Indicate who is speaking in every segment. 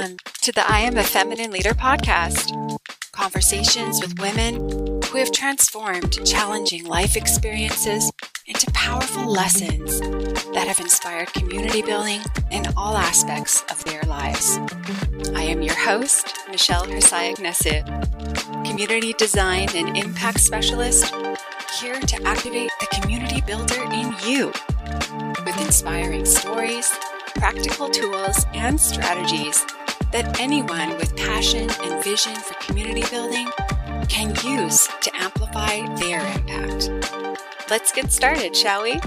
Speaker 1: Welcome to the I Am a Feminine Leader podcast. Conversations with women who have transformed challenging life experiences into powerful lessons that have inspired community building in all aspects of their lives. I am your host, Michelle Hersayag community design and impact specialist, here to activate the community builder in you with inspiring stories practical tools and strategies that anyone with passion and vision for community building can use to amplify their impact. Let's get started, shall we?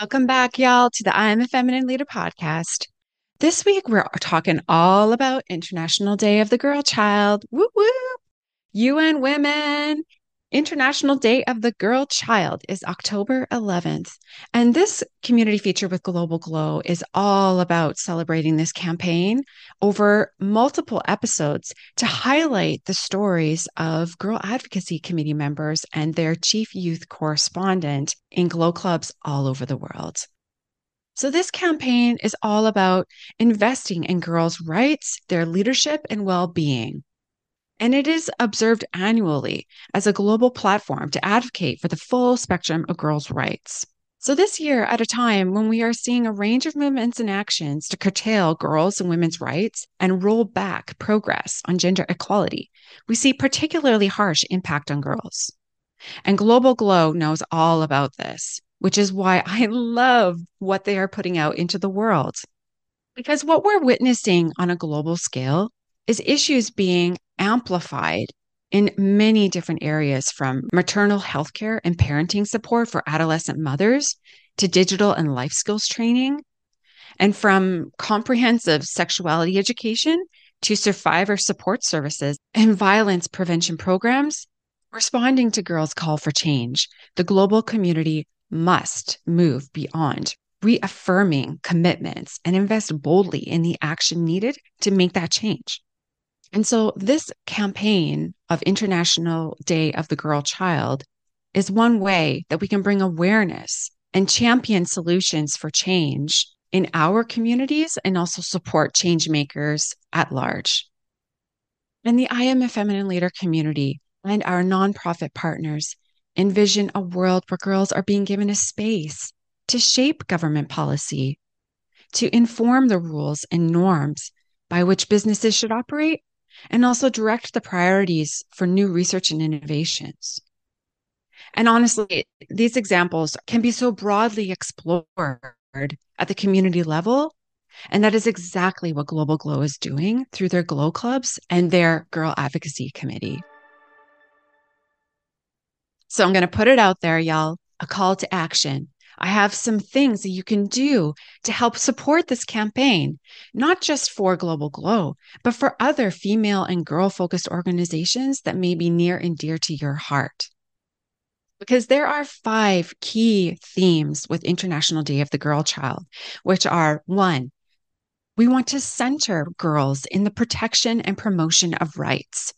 Speaker 1: Welcome back, y'all, to the I Am a Feminine Leader podcast. This week, we're talking all about International Day of the Girl Child. Woo woo! UN Women International Day of the Girl Child is October 11th. And this community feature with Global Glow is all about celebrating this campaign over multiple episodes to highlight the stories of Girl Advocacy Committee members and their chief youth correspondent in Glow clubs all over the world. So, this campaign is all about investing in girls' rights, their leadership, and well being. And it is observed annually as a global platform to advocate for the full spectrum of girls' rights. So, this year, at a time when we are seeing a range of movements and actions to curtail girls' and women's rights and roll back progress on gender equality, we see particularly harsh impact on girls. And Global Glow knows all about this, which is why I love what they are putting out into the world. Because what we're witnessing on a global scale is issues being amplified in many different areas from maternal health care and parenting support for adolescent mothers to digital and life skills training, and from comprehensive sexuality education to survivor support services and violence prevention programs. Responding to girls' call for change, the global community must move beyond reaffirming commitments and invest boldly in the action needed to make that change. And so, this campaign of International Day of the Girl Child is one way that we can bring awareness and champion solutions for change in our communities and also support change makers at large. And the I Am a Feminine Leader community and our nonprofit partners envision a world where girls are being given a space to shape government policy, to inform the rules and norms by which businesses should operate, and also direct the priorities for new research and innovations. And honestly, these examples can be so broadly explored at the community level. And that is exactly what Global Glow is doing through their Glow Clubs and their Girl Advocacy Committee. So I'm going to put it out there, y'all a call to action. I have some things that you can do to help support this campaign, not just for Global Glow, but for other female and girl focused organizations that may be near and dear to your heart. Because there are five key themes with International Day of the Girl Child, which are one, we want to center girls in the protection and promotion of rights.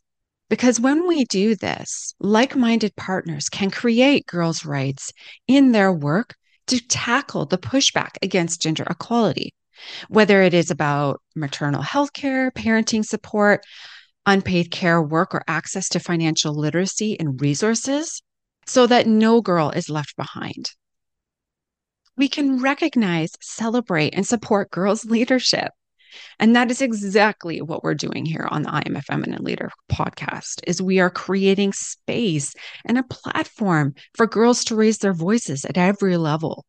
Speaker 1: Because when we do this, like minded partners can create girls' rights in their work to tackle the pushback against gender equality, whether it is about maternal health care, parenting support, unpaid care work, or access to financial literacy and resources, so that no girl is left behind. We can recognize, celebrate, and support girls' leadership. And that is exactly what we're doing here on the I Am a Feminine Leader podcast is we are creating space and a platform for girls to raise their voices at every level.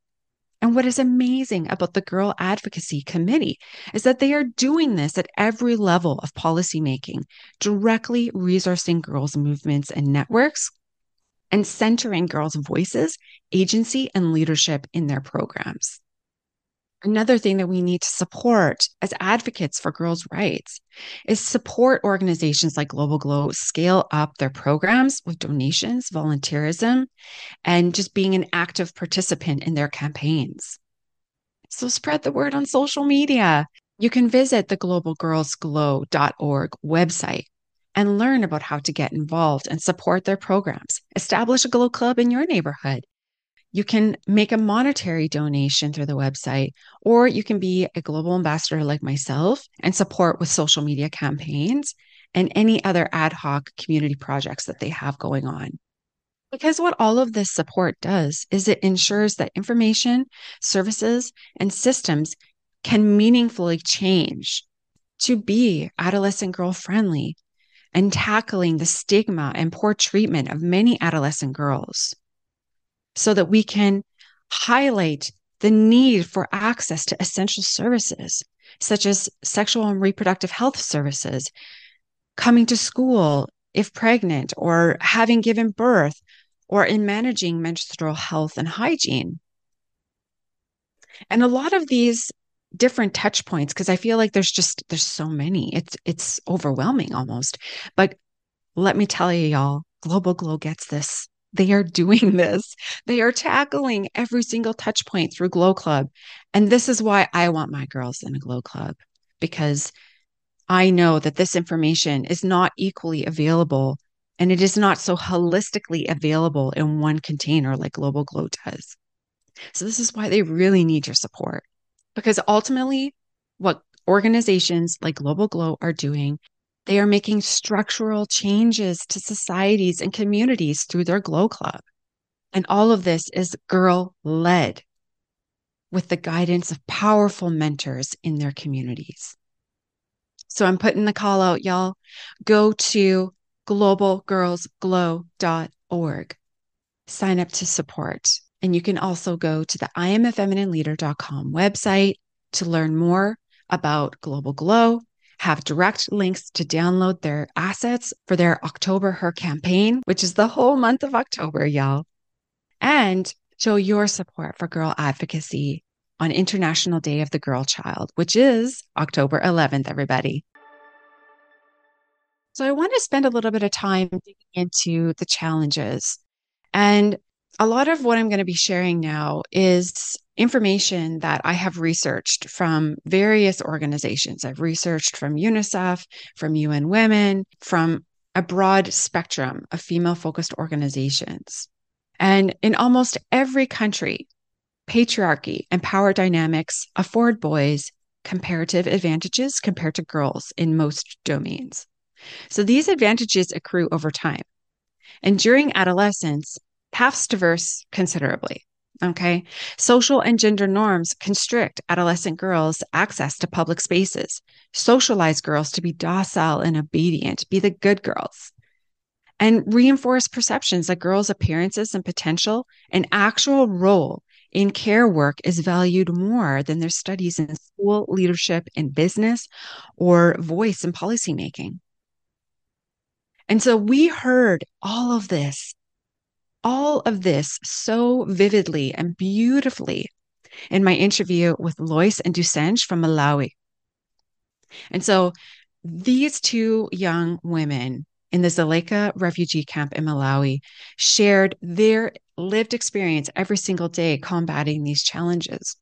Speaker 1: And what is amazing about the Girl Advocacy Committee is that they are doing this at every level of policymaking, directly resourcing girls' movements and networks and centering girls' voices, agency, and leadership in their programs. Another thing that we need to support as advocates for girls' rights is support organizations like Global Glow scale up their programs with donations, volunteerism, and just being an active participant in their campaigns. So spread the word on social media. You can visit the globalgirlsglow.org website and learn about how to get involved and support their programs. Establish a Glow Club in your neighborhood you can make a monetary donation through the website, or you can be a global ambassador like myself and support with social media campaigns and any other ad hoc community projects that they have going on. Because what all of this support does is it ensures that information, services, and systems can meaningfully change to be adolescent girl friendly and tackling the stigma and poor treatment of many adolescent girls so that we can highlight the need for access to essential services such as sexual and reproductive health services, coming to school if pregnant or having given birth, or in managing menstrual health and hygiene. And a lot of these different touch points because I feel like there's just there's so many. It's it's overwhelming almost. But let me tell you y'all, Global Glow gets this. They are doing this. They are tackling every single touch point through Glow Club. And this is why I want my girls in a Glow Club because I know that this information is not equally available and it is not so holistically available in one container like Global Glow does. So, this is why they really need your support. Because ultimately, what organizations like Global Glow are doing, they are making structural changes to societies and communities through their Glow Club. And all of this is girl led with the guidance of powerful mentors in their communities. So I'm putting the call out, y'all. Go to globalgirlsglow.org. Sign up to support. And you can also go to the IamAFeminineLeader.com website to learn more about Global Glow, have direct links to download their assets for their OctobHER campaign, which is the whole month of October, y'all. And show your support for girl advocacy on International Day of the Girl Child, which is October 11th, everybody. So I want to spend a little bit of time digging into the challenges. And a lot of what I'm going to be sharing now is information that I have researched from various organizations. I've researched from UNICEF, from UN Women, from a broad spectrum of female focused organizations. And in almost every country, patriarchy and power dynamics afford boys comparative advantages compared to girls in most domains. So these advantages accrue over time. And during adolescence, paths diverse considerably. Okay. Social and gender norms constrict adolescent girls' access to public spaces, socialize girls to be docile and obedient, be the good girls, and reinforce perceptions that girls' appearances and potential and actual role in care work is valued more than their studies in school, leadership, and business, or voice in policymaking. And so we heard all of this, all of this so vividly and beautifully in my interview with Lois and Dusenj from Malawi. And so these two young women in the Dzaleka refugee camp in Malawi shared their lived experience every single day combating these challenges.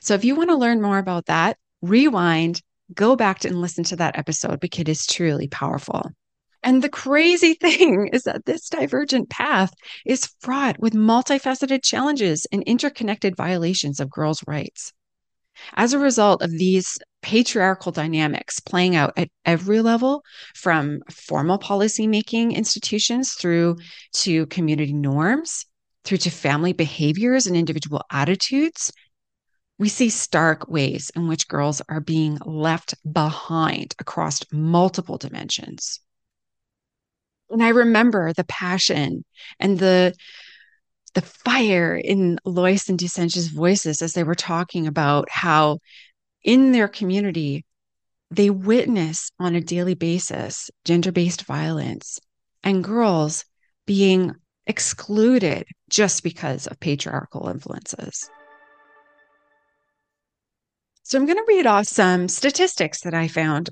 Speaker 1: So if you want to learn more about that, rewind, go back and listen to that episode because it is truly powerful. And the crazy thing is that this divergent path is fraught with multifaceted challenges and interconnected violations of girls' rights. As a result of these patriarchal dynamics playing out at every level, from formal policymaking institutions through to community norms, through to family behaviors and individual attitudes, we see stark ways in which girls are being left behind across multiple dimensions. And I remember the passion and the the fire in Lois and Dusenj's voices as they were talking about how in their community they witness on a daily basis gender-based violence and girls being excluded just because of patriarchal influences. So I'm going to read off some statistics that I found.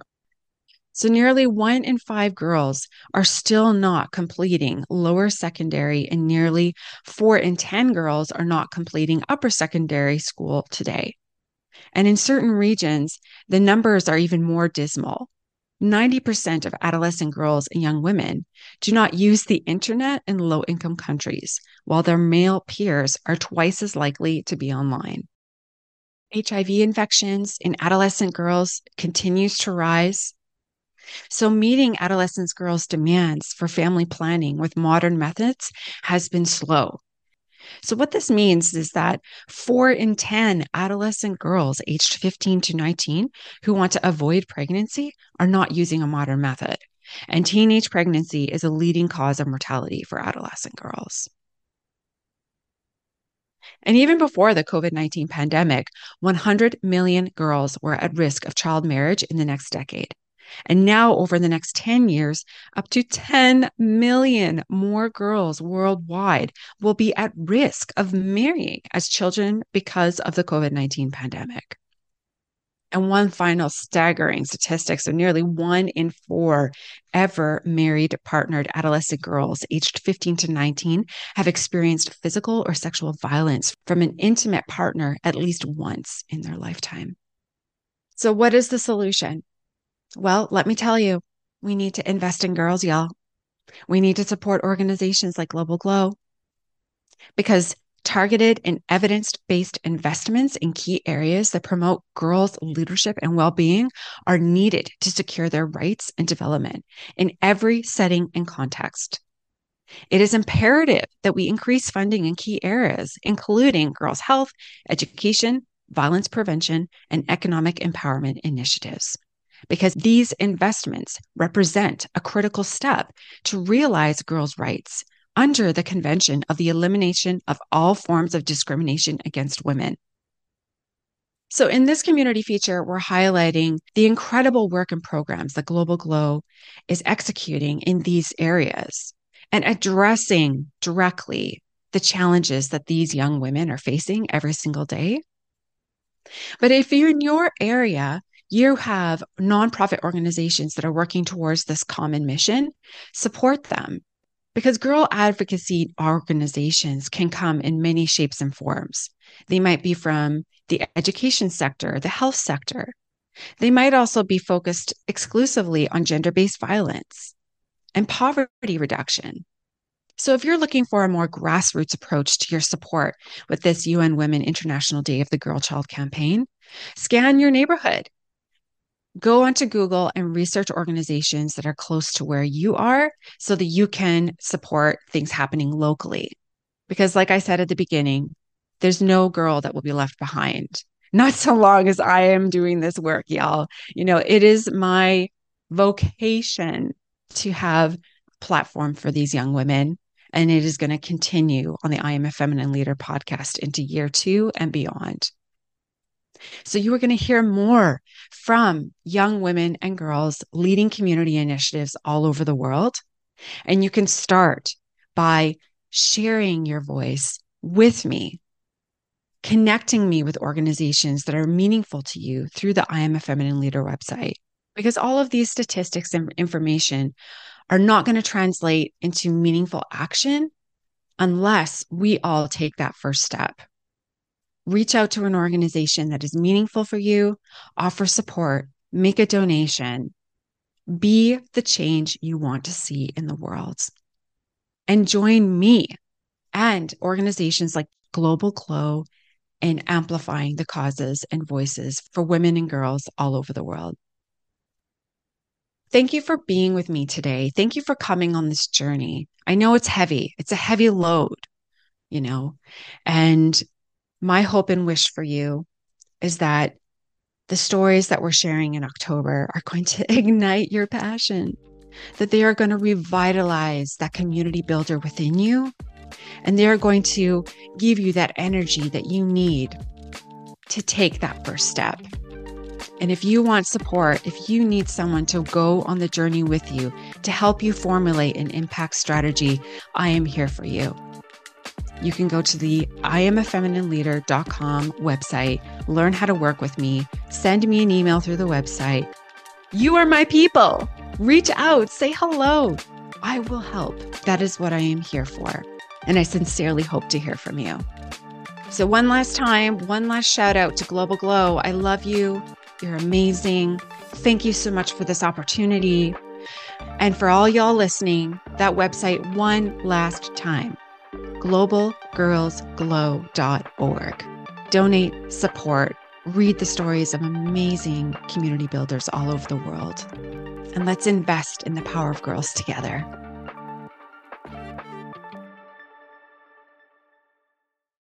Speaker 1: So nearly one in five girls are still not completing lower secondary, and nearly four in 10 girls are not completing upper secondary school today. And in certain regions, the numbers are even more dismal. 90% of adolescent girls and young women do not use the internet in low income countries, while their male peers are twice as likely to be online. HIV infections in adolescent girls continues to rise. So, meeting adolescent girls' demands for family planning with modern methods has been slow. So, what this means is that four in 10 adolescent girls aged 15 to 19 who want to avoid pregnancy are not using a modern method. And teenage pregnancy is a leading cause of mortality for adolescent girls. And even before the COVID 19 pandemic, 100 million girls were at risk of child marriage in the next decade. And now, over the next 10 years, up to 10 million more girls worldwide will be at risk of marrying as children because of the COVID 19 pandemic. And one final staggering statistic so nearly one in four ever married, partnered adolescent girls aged 15 to 19 have experienced physical or sexual violence from an intimate partner at least once in their lifetime. So, what is the solution? Well, let me tell you, we need to invest in girls, y'all. We need to support organizations like Global Glow because targeted and evidence based investments in key areas that promote girls' leadership and well being are needed to secure their rights and development in every setting and context. It is imperative that we increase funding in key areas, including girls' health, education, violence prevention, and economic empowerment initiatives because these investments represent a critical step to realize girls' rights under the Convention of the Elimination of All Forms of Discrimination Against Women. So, in this community feature, we're highlighting the incredible work and programs that Global Glow is executing in these areas and addressing directly the challenges that these young women are facing every single day. But if you're in your area you have nonprofit organizations that are working towards this common mission, support them. Because girl advocacy organizations can come in many shapes and forms. They might be from the education sector, the health sector. They might also be focused exclusively on gender based violence and poverty reduction. So, if you're looking for a more grassroots approach to your support with this UN Women International Day of the Girl Child campaign, scan your neighborhood go onto Google and research organizations that are close to where you are so that you can support things happening locally. Because, like I said at the beginning, there's no girl that will be left behind. Not so long as I am doing this work, y'all. You know, it is my vocation to have platform for these young women. And it is going to continue on the I Am a Feminine Leader podcast into year two and beyond. So, you are going to hear more from young women and girls leading community initiatives all over the world. And you can start by sharing your voice with me, connecting me with organizations that are meaningful to you through the I Am a Feminine Leader website. Because all of these statistics and information are not going to translate into meaningful action unless we all take that first step reach out to an organization that is meaningful for you, offer support, make a donation, be the change you want to see in the world. And join me and organizations like Global Glow in amplifying the causes and voices for women and girls all over the world. Thank you for being with me today. Thank you for coming on this journey. I know it's heavy, it's a heavy load, you know, and my hope and wish for you is that the stories that we're sharing in October are going to ignite your passion, that they are going to revitalize that community builder within you, and they are going to give you that energy that you need to take that first step. And if you want support, if you need someone to go on the journey with you to help you formulate an impact strategy, I am here for you you can go to the iamafeminine.leader.com website, learn how to work with me, send me an email through the website. You are my people. Reach out, say hello. I will help. That is what I am here for. And I sincerely hope to hear from you. So, one last time, one last shout out to Global Glow. I love you. You're amazing. thank you so much for this opportunity. And for all y'all listening, that website one last time globalgirlsglow.org. Donate, support, read the stories of amazing community builders all over the world. And let's invest in the power of girls together.